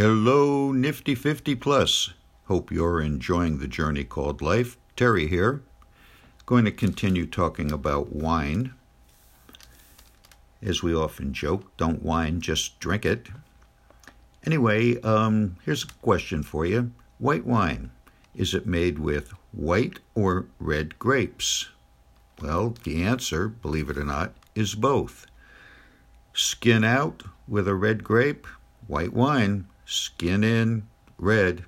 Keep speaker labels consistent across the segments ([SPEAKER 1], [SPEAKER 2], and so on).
[SPEAKER 1] Hello, Nifty 50 Plus. Hope you're enjoying the journey called life. Terry here. Going to continue talking about wine. As we often joke, don't wine, just drink it. Anyway, um, here's a question for you White wine, is it made with white or red grapes? Well, the answer, believe it or not, is both. Skin out with a red grape, white wine skin in, red.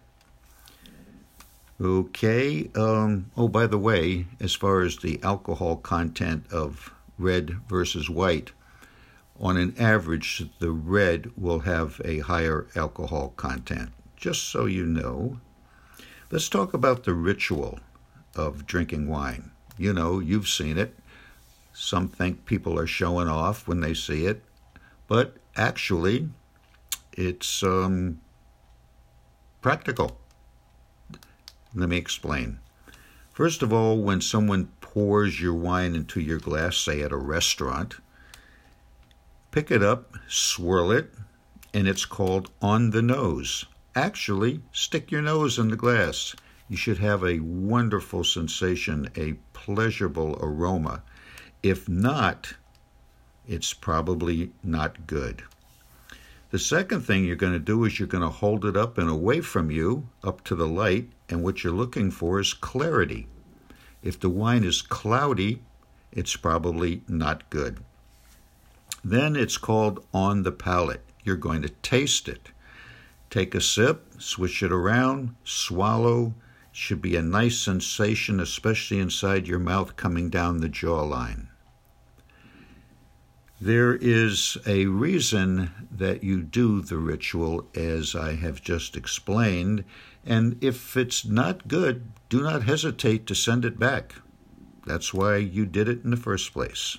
[SPEAKER 1] Okay, um, oh, by the way, as far as the alcohol content of red versus white, on an average, the red will have a higher alcohol content. Just so you know. Let's talk about the ritual of drinking wine. You know, you've seen it. Some think people are showing off when they see it, but actually, it's um, practical. Let me explain. First of all, when someone pours your wine into your glass, say at a restaurant, pick it up, swirl it, and it's called on the nose. Actually, stick your nose in the glass. You should have a wonderful sensation, a pleasurable aroma. If not, it's probably not good. The second thing you're going to do is you're going to hold it up and away from you, up to the light, and what you're looking for is clarity. If the wine is cloudy, it's probably not good. Then it's called on the palate. You're going to taste it. Take a sip, switch it around, swallow. Should be a nice sensation, especially inside your mouth coming down the jawline. There is a reason that you do the ritual, as I have just explained, and if it's not good, do not hesitate to send it back. That's why you did it in the first place.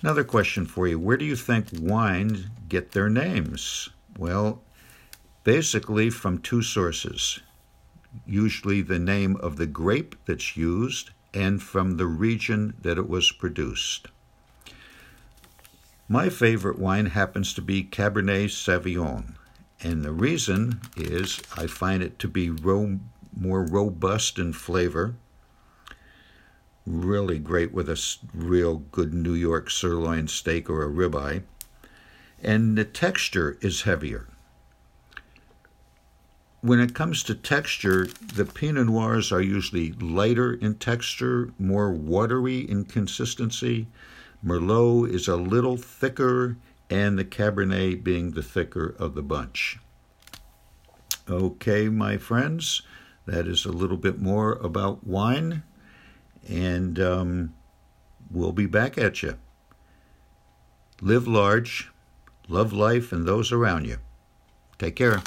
[SPEAKER 1] Another question for you Where do you think wines get their names? Well, basically from two sources usually the name of the grape that's used and from the region that it was produced. My favorite wine happens to be Cabernet Sauvignon, and the reason is I find it to be ro- more robust in flavor, really great with a real good New York sirloin steak or a ribeye, and the texture is heavier. When it comes to texture, the Pinot Noirs are usually lighter in texture, more watery in consistency, Merlot is a little thicker, and the Cabernet being the thicker of the bunch. Okay, my friends, that is a little bit more about wine, and um, we'll be back at you. Live large, love life and those around you. Take care.